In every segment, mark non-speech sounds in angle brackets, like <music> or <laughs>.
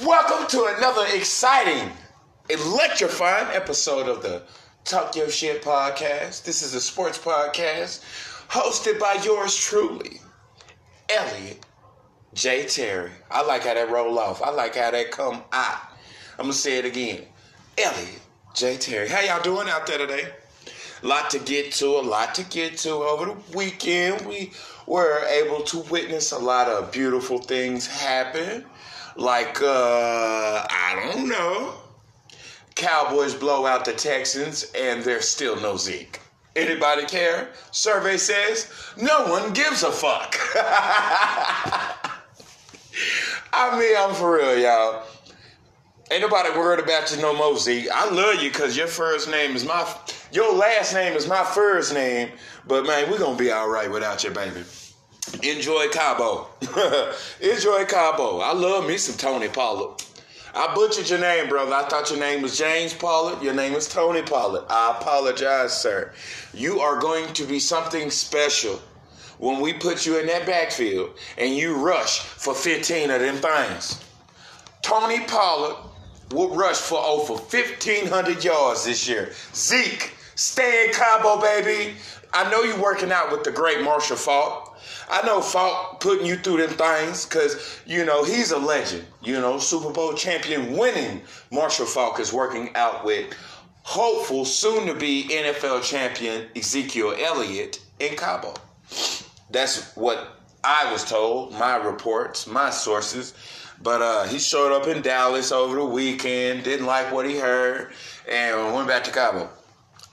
Welcome to another exciting, electrifying episode of the Talk Your Shit podcast. This is a sports podcast hosted by yours truly, Elliot J. Terry. I like how that roll off. I like how that come out. I'm gonna say it again. Elliot J. Terry. How y'all doing out there today? A lot to get to, a lot to get to. Over the weekend, we were able to witness a lot of beautiful things happen. Like, uh, I don't know. Cowboys blow out the Texans, and there's still no Zeke. Anybody care? Survey says no one gives a fuck. <laughs> I mean, I'm for real, y'all. Ain't nobody worried about you no more, Zeke. I love you because your first name is my, your last name is my first name. But man, we're gonna be all right without you, baby. Enjoy Cabo. <laughs> Enjoy Cabo. I love me some Tony Pollard. I butchered your name, brother. I thought your name was James Pollard. Your name is Tony Pollard. I apologize, sir. You are going to be something special when we put you in that backfield and you rush for 15 of them things. Tony Pollard will rush for over 1,500 yards this year. Zeke, stay in Cabo, baby. I know you're working out with the great Marshall Faulk. I know Faulk putting you through them things because, you know, he's a legend. You know, Super Bowl champion winning Marshall Faulk is working out with hopeful, soon to be NFL champion Ezekiel Elliott in Cabo. That's what I was told, my reports, my sources. But uh, he showed up in Dallas over the weekend, didn't like what he heard, and went back to Cabo.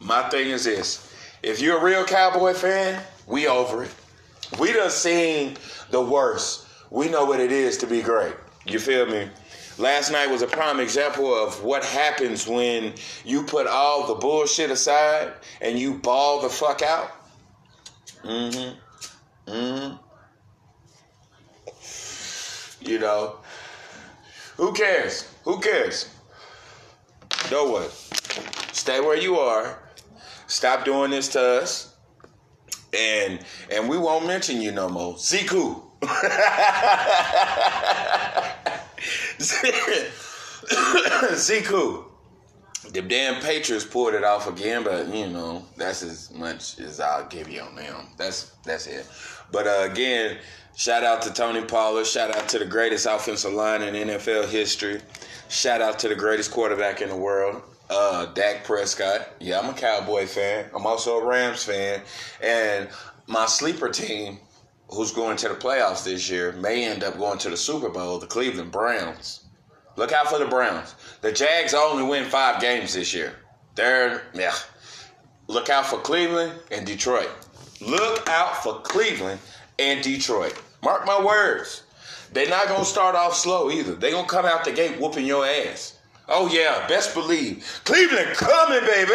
My thing is this if you're a real Cowboy fan, we over it. We done seen the worst. We know what it is to be great. You feel me? Last night was a prime example of what happens when you put all the bullshit aside and you ball the fuck out. Mm-hmm. Mm-hmm. You know. Who cares? Who cares? Know what? Stay where you are. Stop doing this to us and and we won't mention you no more. Ziku. Ziku. <laughs> The damn Patriots pulled it off again, but you know that's as much as I'll give you on them. That's that's it. But uh, again, shout out to Tony Pollard. Shout out to the greatest offensive line in NFL history. Shout out to the greatest quarterback in the world uh, Dak Prescott. Yeah, I'm a Cowboy fan. I'm also a Rams fan. And my sleeper team, who's going to the playoffs this year, may end up going to the Super Bowl, the Cleveland Browns. Look out for the Browns. The Jags only win five games this year. They're, yeah. Look out for Cleveland and Detroit. Look out for Cleveland and Detroit. Mark my words. They're not to start off slow either. They're to come out the gate whooping your ass. Oh yeah, best believe. Cleveland coming, baby.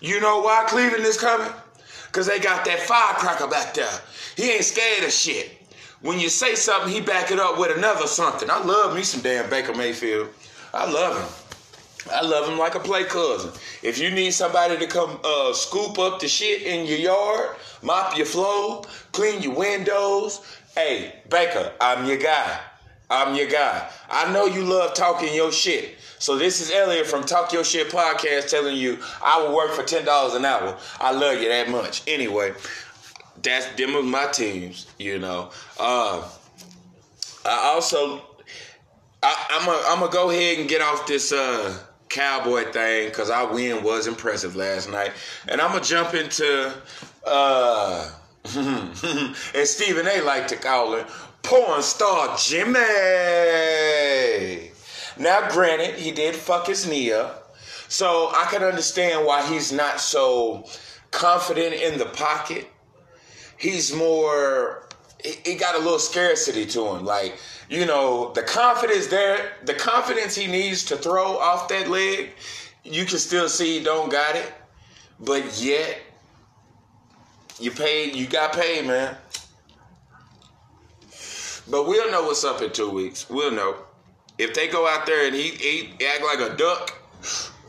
You know why Cleveland is coming? Cause they got that firecracker back there. He ain't scared of shit. When you say something, he back it up with another something. I love me some damn Baker Mayfield. I love him. I love him like a play cousin. If you need somebody to come uh, scoop up the shit in your yard, mop your floor, clean your windows, hey, Baker, I'm your guy. I'm your guy. I know you love talking your shit. So this is Elliot from Talk Your Shit podcast telling you I will work for ten dollars an hour. I love you that much. Anyway, that's them of my teams. You know. Uh, I also I, I'm a, I'm gonna go ahead and get off this uh, cowboy thing because our win was impressive last night, and I'm gonna jump into uh, <laughs> and Stephen A. like to call it porn star Jimmy. Now, granted, he did fuck his knee up, so I can understand why he's not so confident in the pocket. He's more, he got a little scarcity to him. Like, you know, the confidence there, the confidence he needs to throw off that leg, you can still see he don't got it, but yet, you paid, you got paid, man. But we'll know what's up in two weeks. We'll know. If they go out there and he, he act like a duck,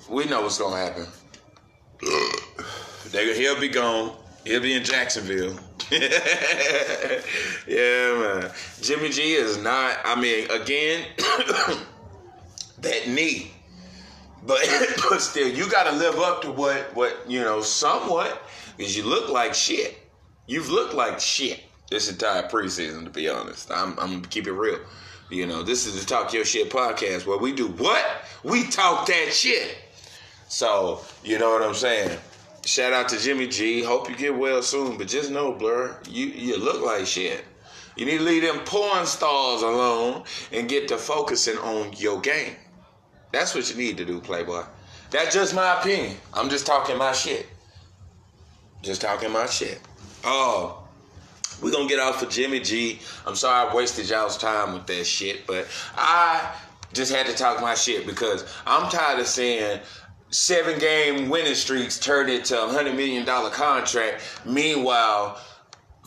we know what's gonna happen. they, he'll be gone. He'll be in Jacksonville. <laughs> yeah, man. Jimmy G is not. I mean, again, <coughs> that knee. But <laughs> but still, you got to live up to what what you know somewhat because you look like shit. You've looked like shit this entire preseason. To be honest, I'm I'm gonna keep it real. You know, this is the Talk Your Shit podcast where we do what we talk that shit. So you know what I'm saying. Shout out to Jimmy G. Hope you get well soon. But just know, Blur, you you look like shit. You need to leave them porn stars alone and get to focusing on your game. That's what you need to do, Playboy. That's just my opinion. I'm just talking my shit. Just talking my shit. Oh, we're gonna get off of Jimmy G. I'm sorry I wasted y'all's time with that shit, but I just had to talk my shit because I'm tired of seeing seven game winning streaks turned into a hundred million dollar contract. Meanwhile,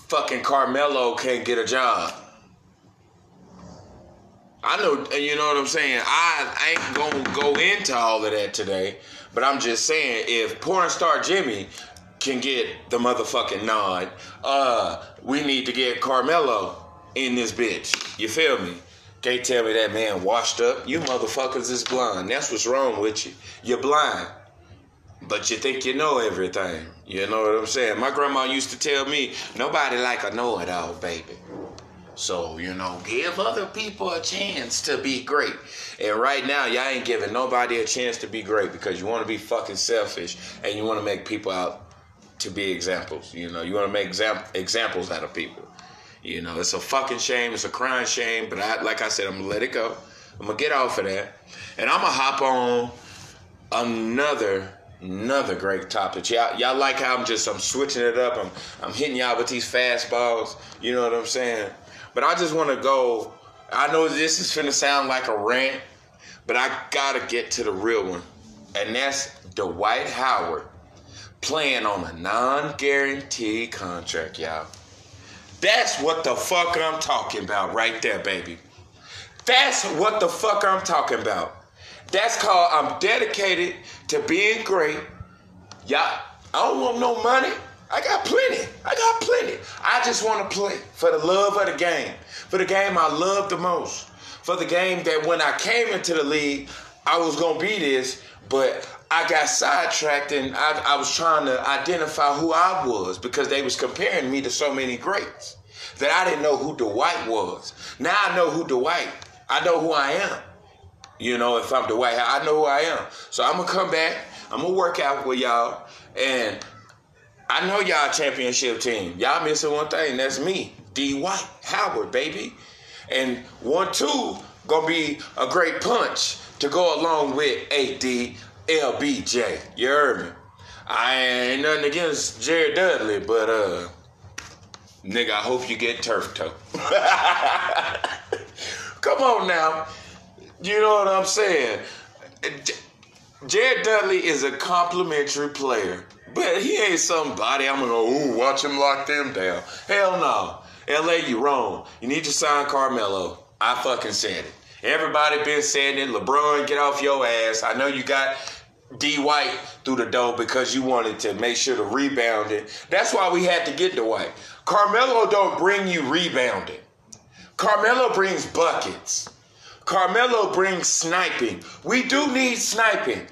fucking Carmelo can't get a job. I know, you know what I'm saying. I ain't gonna go into all of that today, but I'm just saying if porn star Jimmy can get the motherfucking nod, uh, we need to get Carmelo in this bitch. You feel me? Can't tell me that man washed up. You motherfuckers is blind. That's what's wrong with you. You're blind. But you think you know everything. You know what I'm saying? My grandma used to tell me, nobody like a know-it-all, baby. So, you know, give other people a chance to be great. And right now, y'all ain't giving nobody a chance to be great because you want to be fucking selfish and you want to make people out to be examples. You know, you want to make exam- examples out of people. You know, it's a fucking shame. It's a crying shame. But I, like I said, I'm gonna let it go. I'm gonna get off of that, and I'm gonna hop on another another great topic. Y'all, y'all like how I'm just I'm switching it up. I'm I'm hitting y'all with these fastballs. You know what I'm saying? But I just want to go. I know this is gonna sound like a rant, but I gotta get to the real one, and that's Dwight Howard playing on a non-guaranteed contract, y'all. That's what the fuck I'm talking about right there, baby. That's what the fuck I'm talking about. That's called I'm dedicated to being great. Y'all, I don't want no money. I got plenty. I got plenty. I just want to play for the love of the game, for the game I love the most, for the game that when I came into the league, I was going to be this, but I got sidetracked and I, I, was trying to identify who I was because they was comparing me to so many greats that I didn't know who Dwight was. Now I know who Dwight. I know who I am. You know, if I'm Dwight, I know who I am. So I'm gonna come back. I'm gonna work out with y'all, and I know y'all championship team. Y'all missing one thing. That's me, D. White Howard, baby. And one two gonna be a great punch to go along with AD LBJ. You heard me? I ain't nothing against Jared Dudley, but uh, nigga, I hope you get turf toe. <laughs> Come on now. You know what I'm saying? Jared Dudley is a complimentary player, but he ain't somebody I'm gonna go, ooh, watch him lock them down. Hell no. LA, you wrong. You need to sign Carmelo. I fucking said it. Everybody been saying it. LeBron, get off your ass. I know you got D White through the door because you wanted to make sure to rebound it. That's why we had to get Dwight. Carmelo don't bring you rebounding. Carmelo brings buckets. Carmelo brings sniping. We do need sniping.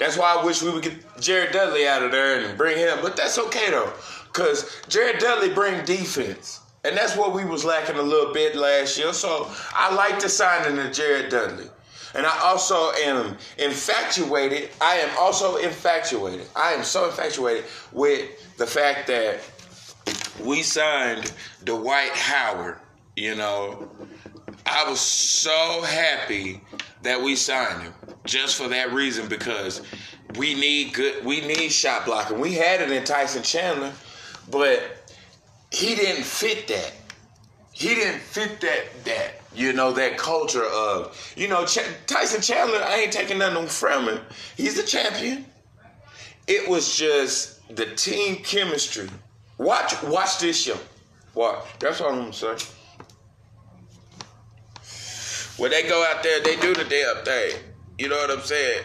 That's why I wish we would get Jared Dudley out of there and bring him. But that's okay though, because Jared Dudley bring defense. And that's what we was lacking a little bit last year. So I like the signing of Jared Dudley. And I also am infatuated. I am also infatuated. I am so infatuated with the fact that we signed Dwight Howard. You know, I was so happy that we signed him just for that reason because we need good, we need shot blocking. We had it in Tyson Chandler, but he didn't fit that. He didn't fit that that you know that culture of you know Ch- Tyson Chandler. I ain't taking nothing from him. He's the champion. It was just the team chemistry. Watch watch this show. Watch. That's all I'm gonna say. When they go out there, they do the damn thing. You know what I'm saying?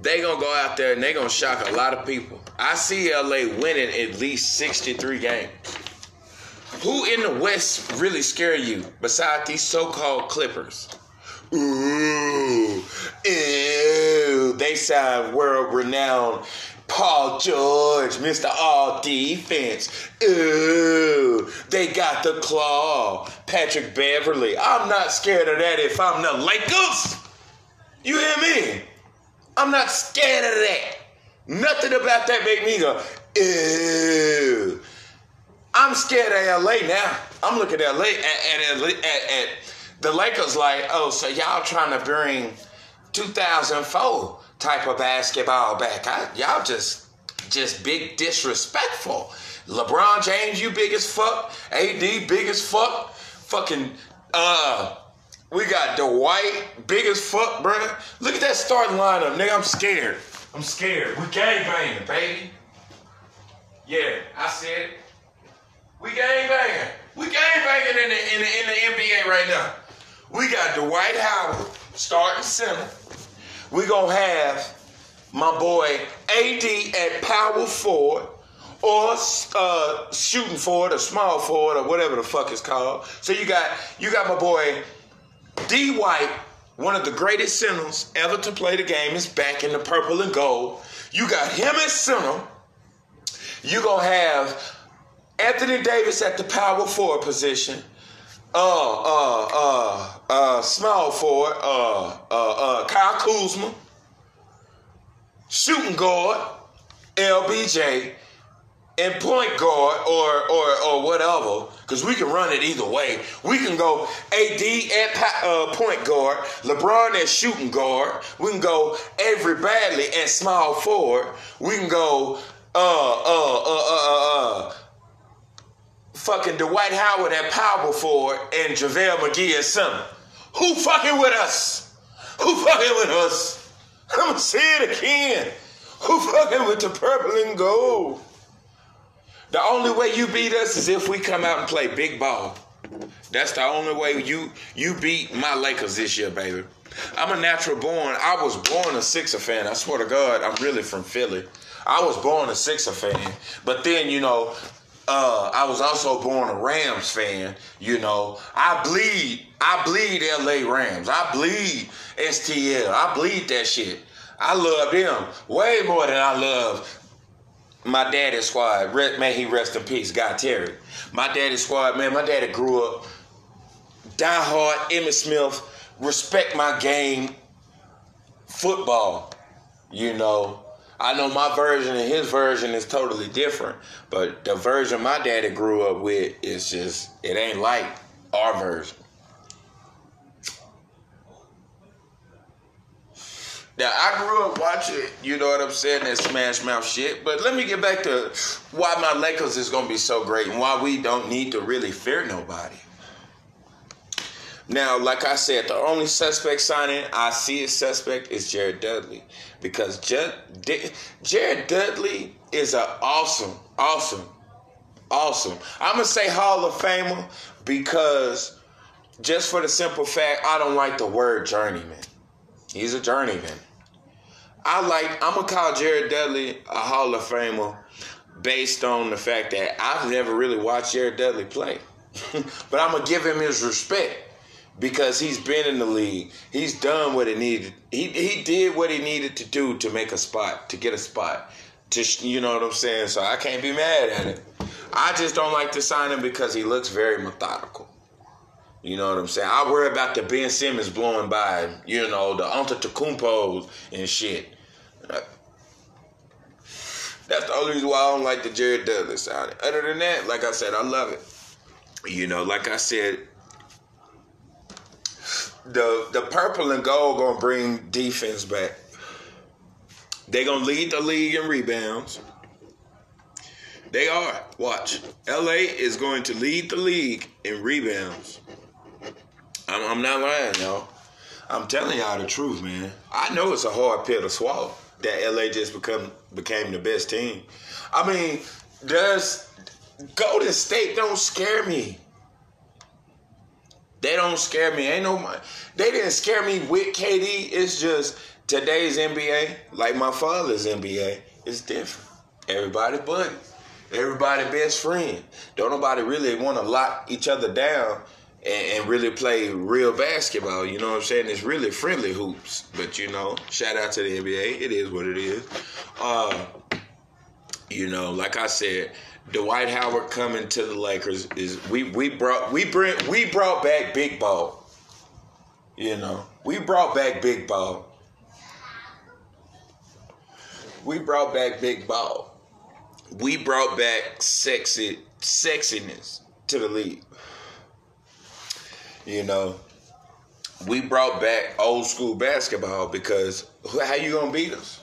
They gonna go out there and they gonna shock a lot of people. I see LA winning at least 63 games. Who in the West really scare you besides these so-called Clippers? Ooh, ew. They signed world renowned Paul George, Mr. All Defense. Ooh, they got the claw. Patrick Beverley. I'm not scared of that if I'm the Lakers. You hear me? I'm not scared of that. Nothing about that make me go, ew. I'm scared of LA now. I'm looking at LA at, at, at, at the Lakers like, oh, so y'all trying to bring 2004 type of basketball back. I, y'all just just big disrespectful. LeBron James, you big as fuck. AD, big as fuck. Fucking, uh, we got Dwight, big as fuck, bro. Look at that starting lineup, nigga. I'm scared. I'm scared. We gang banging, baby. Yeah, I said We gang banging. We gang banging in the, in the in the NBA right now. We got Dwight Howard starting center. We gonna have my boy AD at power forward or uh, shooting forward or small forward or whatever the fuck it's called. So you got you got my boy D White, one of the greatest centers ever to play the game, is back in the purple and gold. You got him at center. You gonna have Anthony Davis at the power forward position. Uh, uh, uh, uh, small forward, uh, uh, uh, Kyle Kuzma, shooting guard, LBJ, and point guard or or or whatever, because we can run it either way. We can go AD at uh, point guard, LeBron at shooting guard. We can go Avery Bradley at small forward. We can go uh uh uh uh uh. uh fucking Dwight Howard at power forward and JaVale McGee at center. Who fucking with us? Who fucking with us? <laughs> I'm gonna say it again. Who fucking with the purple and gold? The only way you beat us is if we come out and play big ball. That's the only way you you beat my Lakers this year, baby. I'm a natural born. I was born a Sixer fan. I swear to God, I'm really from Philly. I was born a Sixer fan, but then you know, uh, I was also born a Rams fan. You know, I bleed. I bleed LA Rams. I bleed STL. I bleed that shit. I love them way more than I love my daddy's squad. May he rest in peace, God Terry. My daddy's squad, man. My daddy grew up die hard. Emmitt Smith, respect my game. Football, you know. I know my version and his version is totally different, but the version my daddy grew up with is just it ain't like our version. Now I grew up watching, you know what I'm saying, that smash mouth shit. But let me get back to why my Lakers is gonna be so great and why we don't need to really fear nobody. Now, like I said, the only suspect signing I see as suspect is Jared Dudley because Jared Dudley is an awesome, awesome, awesome. I'm gonna say Hall of Famer because just for the simple fact I don't like the word journeyman. He's a journeyman. I like. I'm gonna call Jared Dudley a Hall of Famer based on the fact that I've never really watched Jared Dudley play, <laughs> but I'm gonna give him his respect because he's been in the league. He's done what he needed. He he did what he needed to do to make a spot, to get a spot. To you know what I'm saying? So I can't be mad at it. I just don't like to sign him because he looks very methodical. You know what I'm saying? I worry about the Ben Simmons blowing by, you know, the Antetokounmpos and shit. That's the only reason why I don't like the Jared Dudley signing. Other than that, like I said, I love it. You know, like I said, the the purple and gold gonna bring defense back. They gonna lead the league in rebounds. They are. Watch. LA is going to lead the league in rebounds. I'm, I'm not lying, y'all. I'm telling y'all the truth, man. I know it's a hard pill to swallow that LA just become became the best team. I mean, does Golden State don't scare me. They don't scare me. Ain't no they didn't scare me with KD. It's just today's NBA, like my father's NBA, is different. Everybody buddy. Everybody best friend. Don't nobody really want to lock each other down and, really play real basketball. You know what I'm saying? It's really friendly hoops. But you know, shout out to the NBA. It is what it is. Uh, you know, like I said, Dwight Howard coming to the Lakers is we we brought we bring we brought back big ball. You know, we brought back big ball. We brought back big ball. We brought back sexy sexiness to the league. You know, we brought back old school basketball because how you gonna beat us?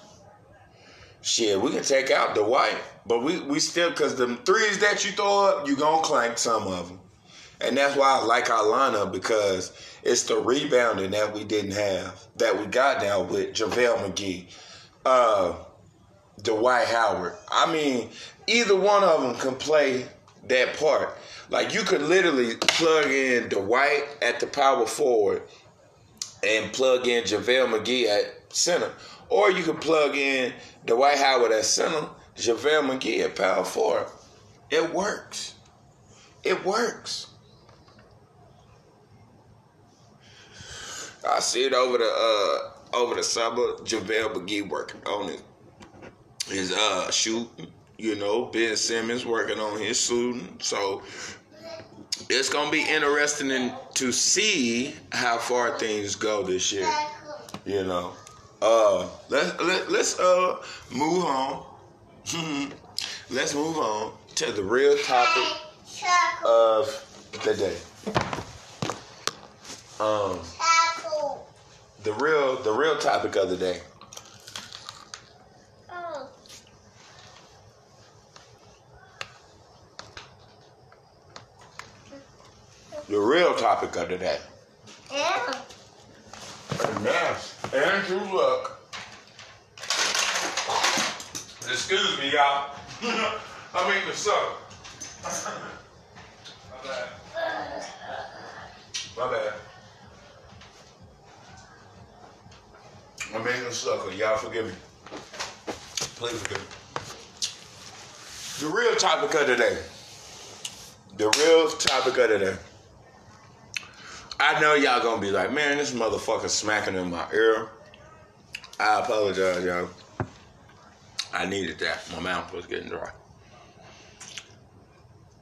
Shit, we can take out the white, but we we still because the threes that you throw up, you gonna clank some of them, and that's why I like our lineup because it's the rebounding that we didn't have that we got now with JaVale McGee, uh, Dwight Howard. I mean, either one of them can play that part. Like you could literally plug in Dwight at the power forward and plug in JaVale McGee at center. Or you could plug in Dwight Howard at center, JaVale McGee at power forward. It works. It works. I see it over the uh over the summer. JaVale McGee working on his his uh shooting. You know, Ben Simmons working on his shooting. So it's gonna be interesting in, to see how far things go this year. You know, uh, let, let let's uh move on. <laughs> let's move on to the real topic of the day. Um, the real the real topic of the day. The real topic of the day. Yeah. And that's Andrew Luck. Excuse me, y'all. I mean the sun. My bad. My bad. I'm a sucker. Y'all forgive me. Please forgive me. The real topic of the day. The real topic of the day. I know y'all gonna be like, man, this motherfucker smacking in my ear. I apologize, y'all. I needed that. My mouth was getting dry.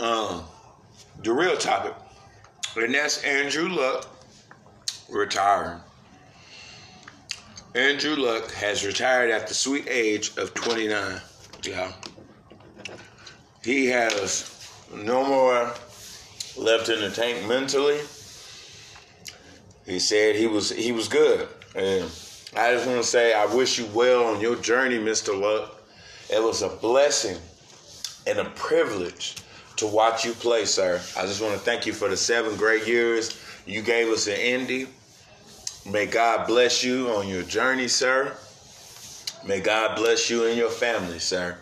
Um, the real topic, and that's Andrew Luck retiring. Andrew Luck has retired at the sweet age of 29. Yeah. He has no more left in the tank mentally he said he was he was good. And I just want to say I wish you well on your journey, Mr. Luck. It was a blessing and a privilege to watch you play, sir. I just want to thank you for the seven great years you gave us in Indy. May God bless you on your journey, sir. May God bless you and your family, sir.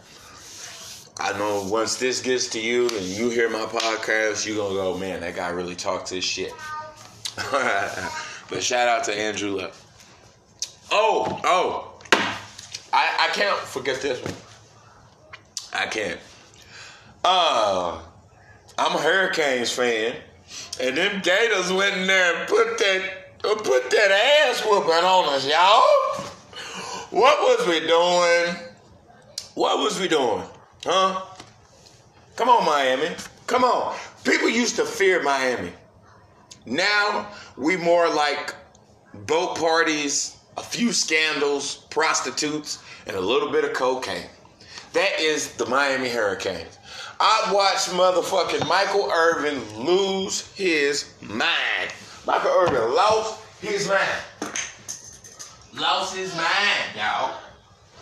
I know once this gets to you and you hear my podcast, you're going to go, man, that guy really talked his shit. <laughs> but shout out to Andrew Luck. Oh, oh. I, I can't forget this one. I can't. Uh, I'm a Hurricanes fan. And them Gators went in there and put that put that ass whooping on us, y'all. What was we doing? What was we doing? Huh? Come on, Miami. Come on. People used to fear Miami. Now we more like boat parties, a few scandals, prostitutes, and a little bit of cocaine. That is the Miami Hurricanes. I watched motherfucking Michael Irvin lose his mind. Michael Irvin lost his mind. Lost his mind, y'all.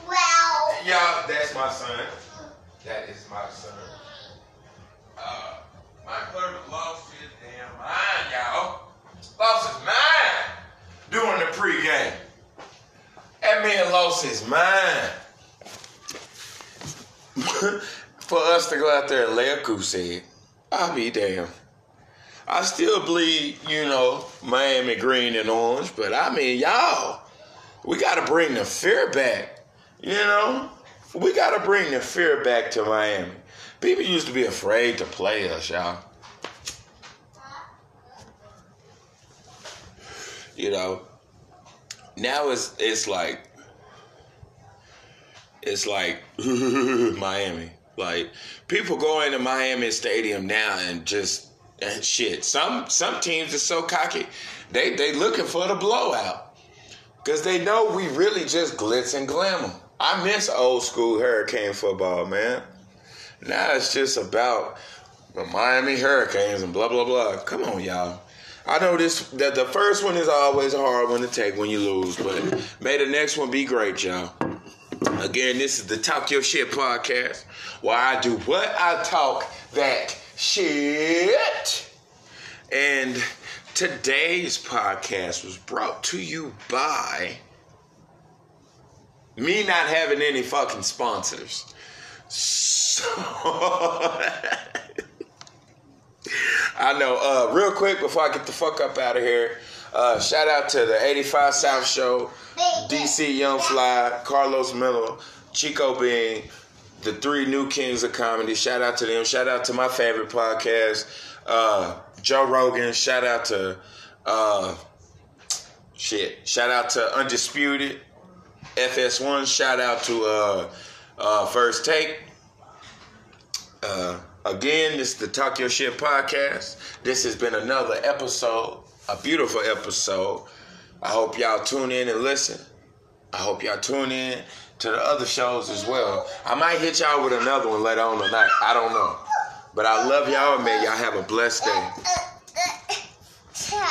Well. Y'all, that's my son. That is my son. Uh, Michael Irvin lost his mind, y'all. Lost his mind during the pregame. That man lost his mind. <laughs> For us to go out there and lay a goose egg, I'll be damned. I still bleed, you know, Miami green and orange, but I mean, y'all, we got to bring the fear back. You know, we got to bring the fear back to Miami. People used to be afraid to play us, y'all. You know, now it's it's like it's like <laughs> Miami. Like people go into Miami Stadium now and just and shit. Some some teams are so cocky, they they looking for the blowout because they know we really just glitz and glamour. I miss old school Hurricane football, man. Now it's just about the Miami Hurricanes and blah blah blah. Come on, y'all. I know this that the first one is always a hard one to take when you lose, but may the next one be great, y'all. Again, this is the Talk Your Shit podcast, where I do what I talk that shit. And today's podcast was brought to you by me not having any fucking sponsors. <laughs> So <laughs> I know. Uh, real quick before I get the fuck up out of here, uh, shout out to the 85 South Show, DC Young Fly, Karlous Miller, Chico Bean, the three new kings of comedy. Shout out to them. Shout out to my favorite podcast, uh, Joe Rogan. Shout out to uh, shit. Shout out to Undisputed, FS1. Shout out to uh, uh, First Take. Again, this is the Talk Your Shit podcast. This has been another episode, a beautiful episode. I hope y'all tune in and listen. I hope y'all tune in to the other shows as well. I might hit y'all with another one later on tonight. I don't know. But I love y'all, man. Y'all have a blessed day. <laughs>